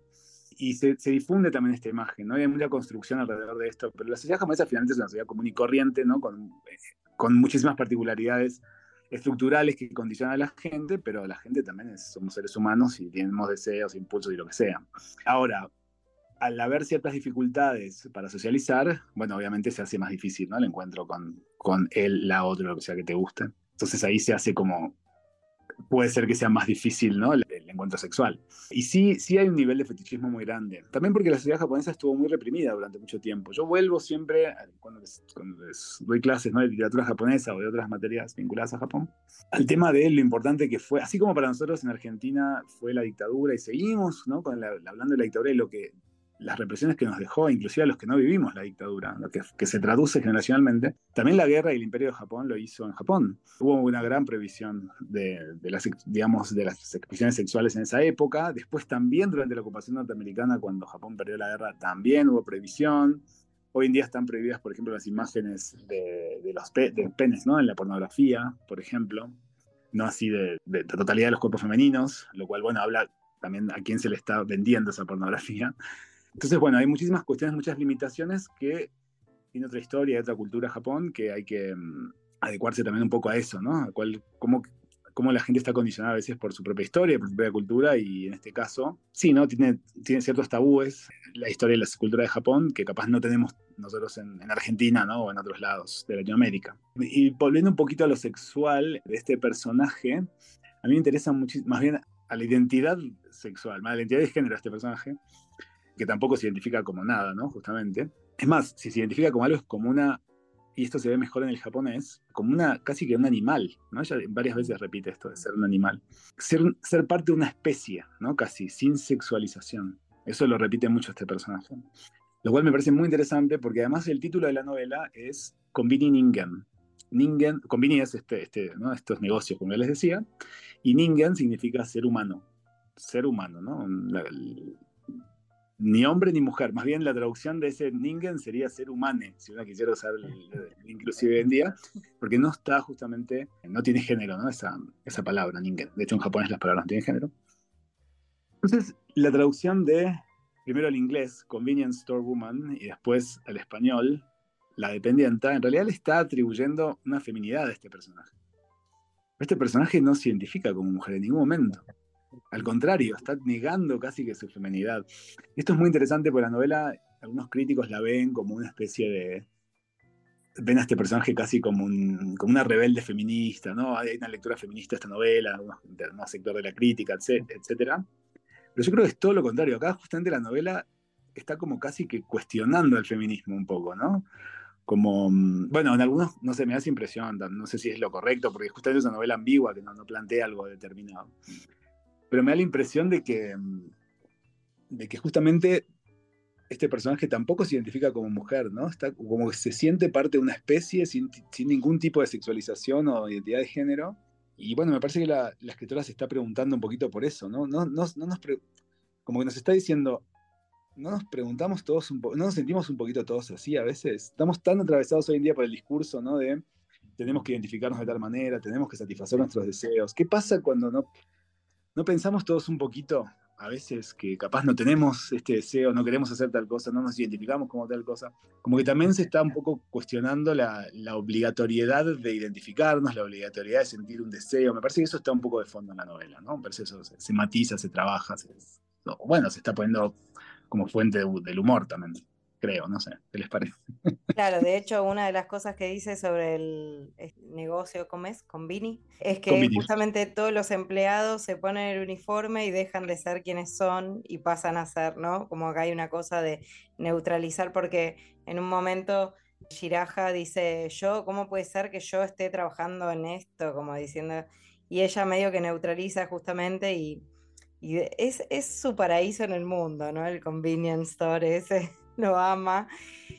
Y se, difunde también esta imagen, ¿no? hay mucha construcción alrededor de esto, pero la sociedad japonesa finalmente es una sociedad común y corriente, ¿no? Con, con muchísimas particularidades estructurales que condicionan a la gente, pero la gente también somos seres humanos y tenemos deseos, impulsos y lo que sea. Ahora, al haber ciertas dificultades para socializar, bueno, obviamente se hace más difícil, ¿no? El encuentro con, con él, la otra, lo que sea que te guste. Entonces ahí se hace como, puede ser que sea más difícil, ¿no? El, encuentro sexual. Y sí, sí hay un nivel de fetichismo muy grande. También porque la sociedad japonesa estuvo muy reprimida durante mucho tiempo. Yo vuelvo siempre, cuando les, doy clases ¿no? de literatura japonesa o de otras materias vinculadas a Japón, al tema de lo importante que fue, así como para nosotros en Argentina fue la dictadura y seguimos, ¿no? Con hablando de la dictadura y lo que las represiones que nos dejó, inclusive a los que no vivimos la dictadura, lo que, que, se traduce generacionalmente. También la guerra y el imperio de Japón lo hizo en Japón. Hubo una gran previsión de, las, digamos, de las expresiones sexuales en esa época. Después también durante la ocupación norteamericana, cuando Japón perdió la guerra, también hubo previsión. Hoy en día están prohibidas, por ejemplo, las imágenes de, los penes, ¿no? En la pornografía, por ejemplo. No así de, de, totalidad de los cuerpos femeninos, lo cual, bueno, habla también a quién se le está vendiendo esa pornografía. Entonces, bueno, hay muchísimas cuestiones, muchas limitaciones que tiene otra historia, otra cultura Japón, que hay que mm, adecuarse también un poco a eso, ¿no? A cuál, cómo, cómo, la gente está condicionada a veces por su propia historia, por su propia cultura, y en este caso, sí, ¿no? Tiene, tiene ciertos tabúes la historia y la cultura de Japón que capaz no tenemos nosotros en, en, Argentina, ¿no? O en otros lados de Latinoamérica. Y volviendo un poquito a lo sexual de este personaje, a mí me interesa muchísimo, más bien a la identidad sexual, a la identidad de género de este personaje, que tampoco se identifica como nada, ¿no? Justamente. Es más, si se identifica como algo, es como una, y esto se ve mejor en el japonés, como una, casi que un animal, ¿no? Ella varias veces repite esto de ser un animal. Ser, ser parte de una especie, ¿no? Casi, sin sexualización. Eso lo repite mucho este personaje. Lo cual me parece muy interesante porque además el título de la novela es Konbini Ningen. Ningen, es este, este, ¿no? estos negocios, como les decía, y Ningen significa ser humano. Ser humano, ¿no? Ni hombre ni mujer. Más bien la traducción de ese ningen sería ser humane, si uno quisiera usar inclusive hoy en día, porque no está justamente, no tiene género, ¿no? Esa, esa palabra, ningen. De hecho, en japonés las palabras no tienen género. Entonces, la traducción de, primero al inglés, convenience store woman, y después al español, la dependienta, en realidad le está atribuyendo una feminidad a este personaje. Este personaje no se identifica como mujer en ningún momento. Al contrario, está negando casi que su feminidad. Esto es muy interesante porque la novela, algunos críticos la ven como una especie de... Ven a este personaje casi como, un, como una rebelde feminista, ¿no? Hay una lectura feminista de esta novela, un sector de la crítica, etc. Pero yo creo que es todo lo contrario. Acá justamente la novela está como casi que cuestionando el feminismo un poco, ¿no? Como, bueno, en algunos, no sé, me da esa impresión, no sé si es lo correcto, porque justamente es una novela ambigua que no plantea algo determinado pero me da la impresión de que, mm, de que justamente este personaje tampoco se identifica como mujer, ¿no? Está como que se siente parte de una especie sin, ningún tipo de sexualización o identidad de género. Y bueno, me parece que la, escritora se está preguntando un poquito por eso, ¿no? no, no, no nos como que nos está diciendo, no nos preguntamos todos un poco, no nos sentimos un poquito todos así a veces. Estamos tan atravesados hoy en día por el discurso, ¿no? De tenemos que identificarnos de tal manera, tenemos que satisfacer nuestros deseos. ¿Qué pasa cuando no, ¿No pensamos todos un poquito a veces que capaz no tenemos este deseo, no queremos hacer tal cosa, no nos identificamos como tal cosa? Como que también se está un poco cuestionando la, obligatoriedad de identificarnos, la obligatoriedad de sentir un deseo. Me parece que eso está un poco de fondo en la novela, ¿no? Me parece eso se, matiza, se trabaja, bueno, se está poniendo como fuente del humor también creo, no sé, ¿qué les parece? Claro, de hecho, una de las cosas que dice sobre el negocio, ¿cómo es? Con Vini, es que justamente todos los empleados se ponen el uniforme y dejan de ser quienes son y pasan a ser, ¿no? Como acá hay una cosa de neutralizar, porque en un momento Shiraja dice, yo, ¿cómo puede ser que yo esté trabajando en esto? Como diciendo, y ella medio que neutraliza justamente y, y es, es su paraíso en el mundo, ¿no? El convenience store ese lo ama.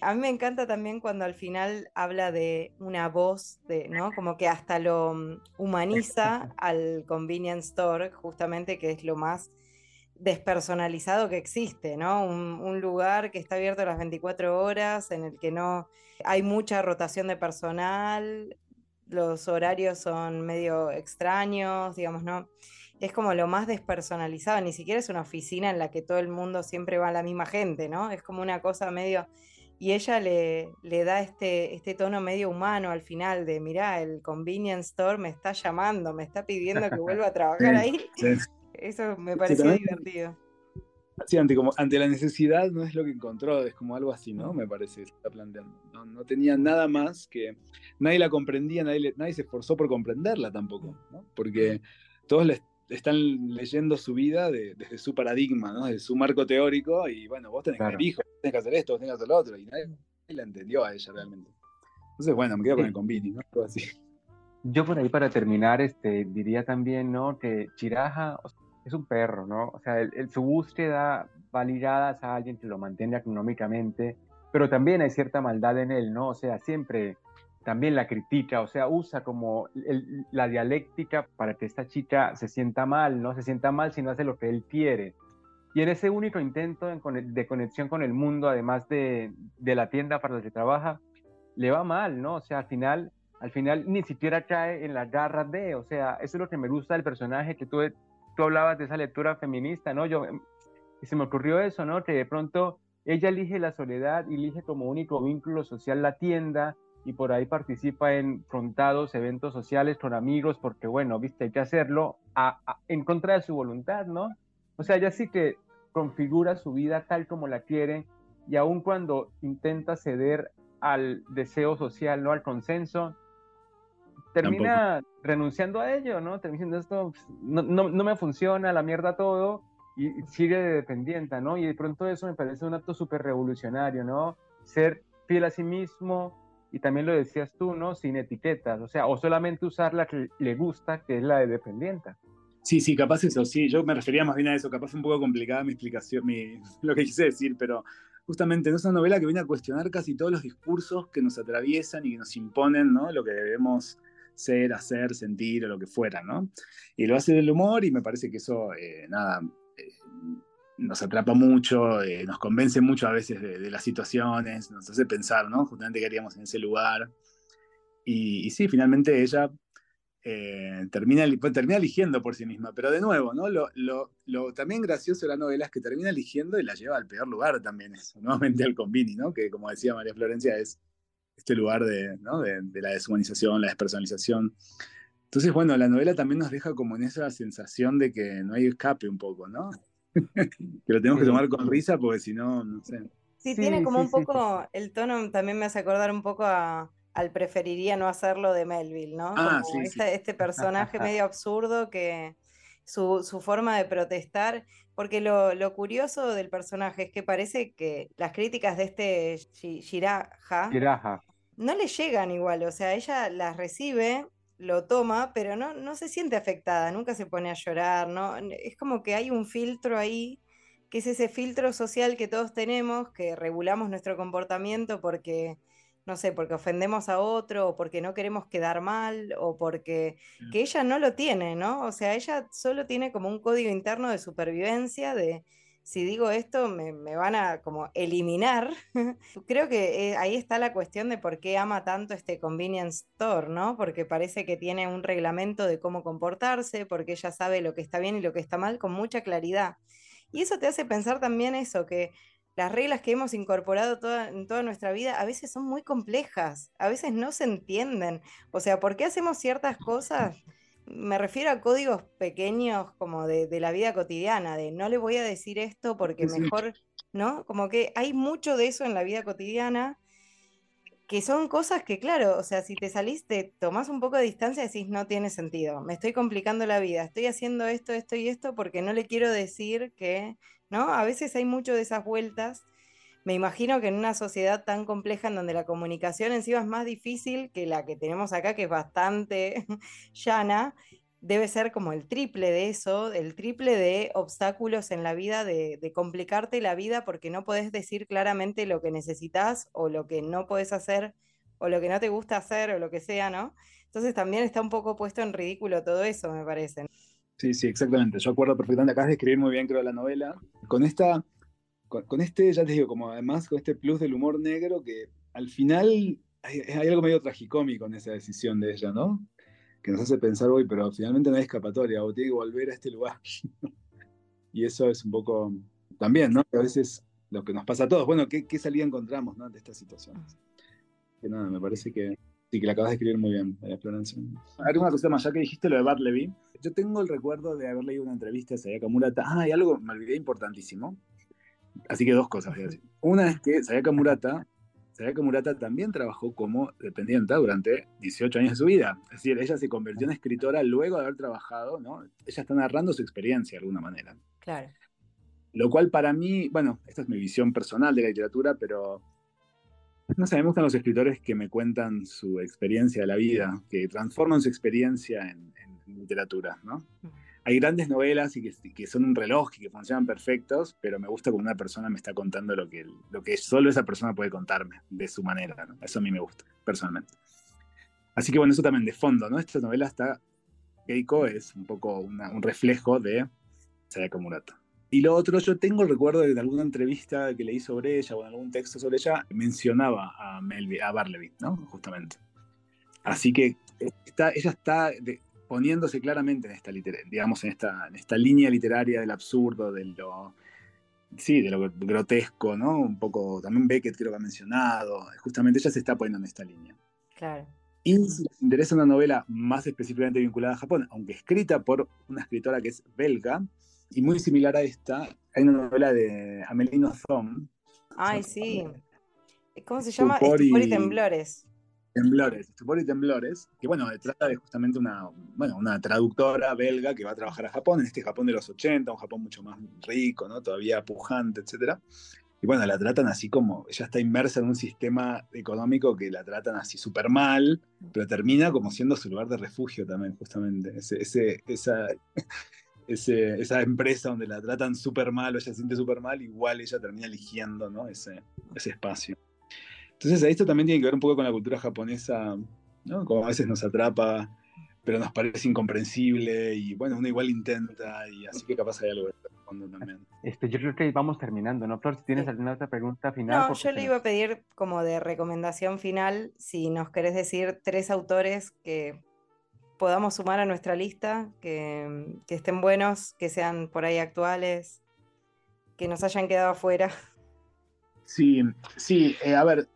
A mí me encanta también cuando al final habla de una voz, de, ¿no? Como que hasta lo mm, humaniza [laughs] al convenience store, justamente que es lo más despersonalizado que existe, ¿no? Un, lugar que está abierto las 24 horas, en el que no hay mucha rotación de personal, los horarios son medio extraños, digamos, ¿no? es como lo más despersonalizado, ni siquiera es una oficina en la que todo el mundo siempre va a la misma gente, ¿no? Es como una cosa medio... Y ella le, le da este, este tono medio humano al final de, mirá, el convenience store me está llamando, me está pidiendo que vuelva a [laughs] trabajar ahí. Eso me pareció divertido. Sí, ante, como, ante la necesidad no es lo que encontró, es como algo así, ¿no? Me parece que se está planteando. No, tenía nada más que. Nadie la comprendía, nadie, nadie se esforzó por comprenderla tampoco, ¿no? Porque todos les están leyendo su vida desde su paradigma, ¿no? desde su marco teórico, y bueno, vos tenés que tener hijos, tenés que hacer esto, vos tenés que hacer lo otro, y nadie, la entendió a ella realmente. Entonces, bueno, me quedo con el convini, ¿no? así. Yo por ahí para terminar, este, diría también, ¿no? Que Chiraja es un perro, ¿no? O sea, el, su búsqueda va ligada a alguien que lo mantiene económicamente, pero también hay cierta maldad en él, ¿no? O sea, siempre también la critica, o sea, usa como la dialéctica para que esta chica se sienta mal, no se sienta mal si no hace lo que él quiere. y en ese único intento de conexión con el mundo, además de, de la tienda para la que trabaja, le va mal, ¿no? O sea, al final, al final ni siquiera cae en las garras de, o sea, eso es lo que me gusta del personaje, que tú, tú hablabas de esa lectura feminista, ¿no? Yo, y se me ocurrió eso, ¿no? Que de pronto ella elige la soledad elige como único vínculo social la tienda y por ahí participa en frontados eventos sociales con amigos porque, bueno, viste, hay que hacerlo en contra de su voluntad, ¿no? O sea, ella sí que configura su vida tal como la quiere y aun cuando intenta ceder al deseo social, ¿no? Al consenso, termina renunciando a ello, ¿no? Termina diciendo esto, pues, no, no, no, me funciona, la mierda todo, y sigue dependiente, ¿no? Y de pronto eso me parece un acto súper revolucionario, ¿no? Ser fiel a sí mismo, y también lo decías tú, ¿no? Sin etiquetas, o sea, o solamente usar la que le gusta, que es la de dependiente. Sí, sí, capaz eso, sí, yo me refería más bien a eso, capaz un poco complicada mi explicación, mi, [laughs] lo que quise decir, pero justamente es una novela que viene a cuestionar casi todos los discursos que nos atraviesan y que nos imponen, ¿no? Lo que debemos ser, hacer, sentir o lo que fuera, ¿no? Y lo hace del humor y me parece que eso, eh, nada, eh, nos atrapa mucho, eh, nos convence mucho a veces de, las situaciones, nos hace pensar, ¿no? Justamente que haríamos en ese lugar. Y, y sí, finalmente ella eh, termina, pues, termina eligiendo por sí misma. Pero de nuevo, ¿no? Lo, lo, también gracioso de la novela es que termina eligiendo y la lleva al peor lugar también eso, nuevamente [laughs] al Convini, ¿no? Que como decía María Florencia es este lugar de, ¿no? de, la deshumanización, la despersonalización. Entonces, bueno, la novela también nos deja como en esa sensación de que no hay escape un poco, ¿no? [laughs] que lo tenemos que tomar con risa porque si no, no sé. Sí, tiene como un poco, el tono también me hace acordar un poco a, al preferiría no hacerlo de Melville, ¿no? Ah, este, este, personaje [laughs] medio absurdo que su, forma de protestar, porque lo, curioso del personaje es que parece que las críticas de este Shiraja, no le llegan igual, o sea, ella las recibe, lo toma, pero no, no se siente afectada, nunca se pone a llorar, ¿no? Es como que hay un filtro ahí que es ese filtro social que todos tenemos, que regulamos nuestro comportamiento porque no sé, porque ofendemos a otro, o porque no queremos quedar mal, o porque que ella no lo tiene, ¿no? O sea, ella solo tiene como un código interno de supervivencia de si digo esto me, van a como eliminar. [laughs] Creo que eh, ahí está la cuestión de por qué ama tanto este convenience store, ¿no? Porque parece que tiene un reglamento de cómo comportarse, porque ella sabe lo que está bien y lo que está mal con mucha claridad. Y eso te hace pensar también eso, que las reglas que hemos incorporado toda, en toda nuestra vida a veces son muy complejas, a veces no se entienden. O sea, ¿por qué hacemos ciertas cosas? Me refiero a códigos pequeños como de, la vida cotidiana, de no le voy a decir esto porque mejor, ¿no? Como que hay mucho de eso en la vida cotidiana que son cosas que, claro, o sea, si te saliste, tomás un poco de distancia y decís, no tiene sentido, me estoy complicando la vida, estoy haciendo esto, esto y esto porque no le quiero decir que ¿no? A veces hay mucho de esas vueltas. Me imagino que en una sociedad tan compleja en donde la comunicación encima es más difícil que la que tenemos acá, que es bastante [laughs] llana, debe ser como el triple de eso, el triple de obstáculos en la vida, de, complicarte la vida porque no podés decir claramente lo que necesitas o lo que no podés hacer o lo que no te gusta hacer o lo que sea, ¿no? Entonces también está un poco puesto en ridículo todo eso, me parece. Sí, sí, exactamente. Yo acuerdo perfectamente. Acá de escribir muy bien, creo, la novela. Con esta, con, este, ya te digo, como además con este plus del humor negro que al final hay, algo medio tragicómico en esa decisión de ella, ¿no? Que nos hace pensar hoy, pero finalmente no hay escapatoria, o tiene que volver a este lugar. y eso es un poco también, ¿no? A veces lo que nos pasa a todos. Bueno, ¿qué, qué salida encontramos, ¿no? De estas situaciones. Que nada, me parece que Sí, que la acabas de escribir muy bien, María Florencia. una cosa más, ya que dijiste lo de Bartleby, yo tengo el recuerdo de haber leído una entrevista a Sayaka Murata. Ah, y algo me olvidé importantísimo. Así que dos cosas voy a decir. Una es que Sayaka Murata, Sayaka Murata también trabajó como dependiente durante 18 años de su vida. Es decir, ella se convirtió en escritora luego de haber trabajado, ¿no? Ella está narrando su experiencia de alguna manera. Claro. Lo cual para mí, bueno, esta es mi visión personal de la literatura, pero no sé, me gustan los escritores que me cuentan su experiencia de la vida, que transforman su experiencia en, literatura, ¿no? Hay grandes novelas y que, son un reloj y que funcionan perfectos, pero me gusta cuando una persona me está contando lo que, lo que solo esa persona puede contarme de su manera, ¿no? Eso a mí me gusta, personalmente. Así que bueno, eso también de fondo, ¿no? Esta novela está, Keiko es un poco un reflejo de Sayaka Murata. Y lo otro, yo tengo el recuerdo de alguna entrevista que leí sobre ella o en algún texto sobre ella, mencionaba a, Melby, a Barleby, ¿no? Justamente. Así que está, ella está poniéndose claramente en esta, digamos, en esta, en esta línea literaria del absurdo, de lo, sí, de lo grotesco, ¿no? Un poco, también Beckett creo que ha mencionado, justamente ella se está poniendo en esta línea. Claro. Y si les interesa una novela más específicamente vinculada a Japón, aunque escrita por una escritora que es belga, y muy similar a esta, hay una novela de Amelino Thom. Ay, sí. ¿Cómo se llama? Estupor y, Temblores. Temblores, Estupor y Temblores, que bueno, trata de justamente una, bueno, una traductora belga que va a trabajar a Japón, en este Japón de los 80, un Japón mucho más rico, ¿no? Todavía pujante, etc. Y bueno, la tratan así como, ella está inmersa en un sistema económico que la tratan así súper mal, pero termina como siendo su lugar de refugio también, justamente. Ese, ese, esa, esa empresa donde la tratan súper mal o ella se siente súper mal, igual ella termina eligiendo ¿no? ese, ese espacio. Entonces esto también tiene que ver un poco con la cultura japonesa, ¿no? como a veces nos atrapa, pero nos parece incomprensible y bueno, uno igual intenta y así que capaz hay algo de fondo también. Este, yo creo que vamos terminando, ¿no, Flor? Si tienes alguna otra pregunta final. No, yo le iba a pedir como de recomendación final, si nos querés decir tres autores que podamos sumar a nuestra lista, que, estén buenos, que sean por ahí actuales, que nos hayan quedado afuera. [laughs] Sí, sí, eh, a ver,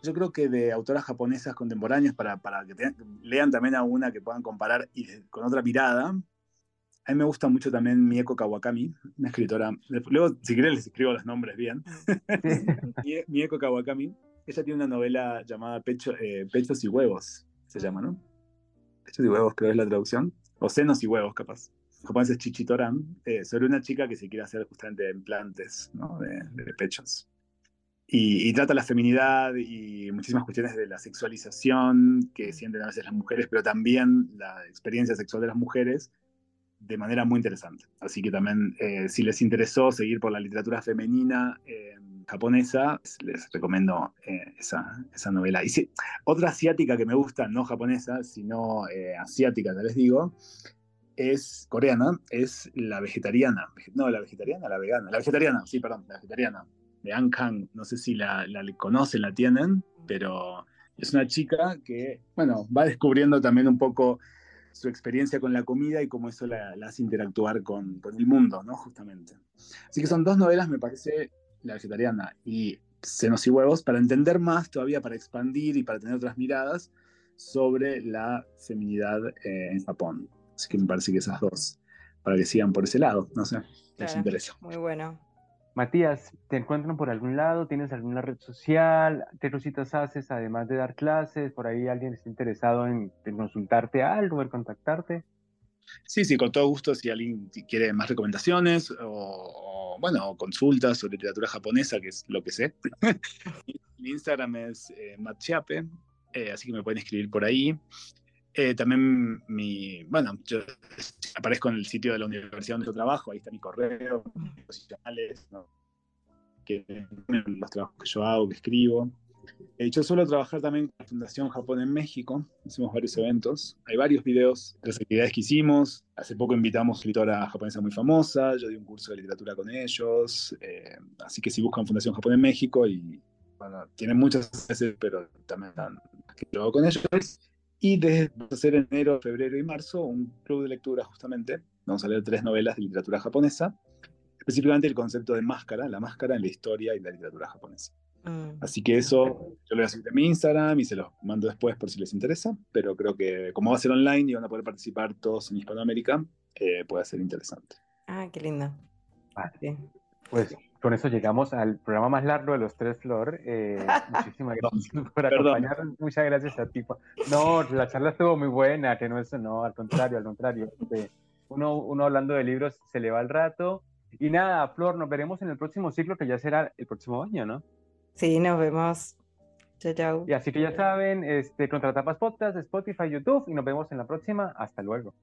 yo creo que de autoras japonesas contemporáneas, para, para que lean también a una que puedan comparar y con otra mirada, a mí me gusta mucho también Mieko Kawakami, una escritora. Luego, si quieren, les escribo los nombres bien. [laughs] Mieko Kawakami. Ella tiene una novela llamada Pecho, eh, Pechos y Huevos, se llama, ¿no? Pechos y huevos, creo es la traducción. O senos y huevos, capaz. En japonés es chichitoran, eh, sobre una chica que se quiere hacer justamente implantes ¿no? de, pechos. Y, trata la feminidad y muchísimas cuestiones de la sexualización que sienten a veces las mujeres, pero también la experiencia sexual de las mujeres de manera muy interesante. Así que también, eh, si les interesó seguir por la literatura femenina, eh, japonesa, les recomiendo eh, esa, esa, novela. Y sí, otra asiática que me gusta, no japonesa, sino eh, asiática, tal les digo, es coreana, es la vegetariana. No, la vegetariana, la vegana. La vegetariana, sí, perdón, la vegetariana. De An Kang, no sé si la, la conocen, la tienen, pero es una chica que, bueno, va descubriendo también un poco su experiencia con la comida y cómo eso la, la hace interactuar con, con, el mundo, ¿no? Justamente. Así que son dos novelas, me parece, la vegetariana y senos y huevos, para entender más todavía, para expandir y para tener otras miradas sobre la feminidad eh, en Japón. Así que me parece que esas dos, para que sigan por ese lado, no sé, les interesa. Muy bueno. Matías, ¿te encuentran por algún lado? ¿Tienes alguna red social? ¿Qué cositas haces además de dar clases? ¿Por ahí alguien está interesado en, consultarte algo, en contactarte? Sí, sí, con todo gusto. Si alguien quiere más recomendaciones o, bueno, consultas sobre literatura japonesa, que es lo que sé. [laughs] Mi Instagram es eh, Matchiape, eh, así que me pueden escribir por ahí. Eh, también mi, bueno, yo aparezco en el sitio de la universidad donde yo trabajo, ahí está mi correo, profesionales, ¿no? que los trabajos que yo hago, que escribo. Eh, yo suelo trabajar también con la Fundación Japón en México, hacemos varios eventos, hay varios videos de las actividades que hicimos, hace poco invitamos a escritora japonesa muy famosa, yo di un curso de literatura con ellos, eh, así que si buscan Fundación Japón en México y bueno, tienen muchas veces, pero también que yo con ellos. Y desde hacer enero, febrero y marzo un club de lectura justamente, vamos a leer tres novelas de literatura japonesa, específicamente el concepto de máscara, la máscara en la historia y la literatura japonesa. Mm. Así que eso yo lo voy a subir en mi Instagram y se los mando después por si les interesa, pero creo que como va a ser online y van a poder participar todos en Hispanoamérica, eh, puede ser interesante. Ah, qué lindo. Pues con eso llegamos al programa más largo de los tres Flor. Eh, [laughs] muchísimas gracias por acompañarnos. Muchas gracias a ti. No, la charla estuvo muy buena, que no es, no, al contrario, al contrario. Este, uno, uno hablando de libros se le va el rato. Y nada, Flor, nos veremos en el próximo ciclo que ya será el próximo año, ¿no? Sí, nos vemos. Chao, chao. Y así que ya saben, este, Contratapas Podcast, Spotify, YouTube y nos vemos en la próxima. Hasta luego.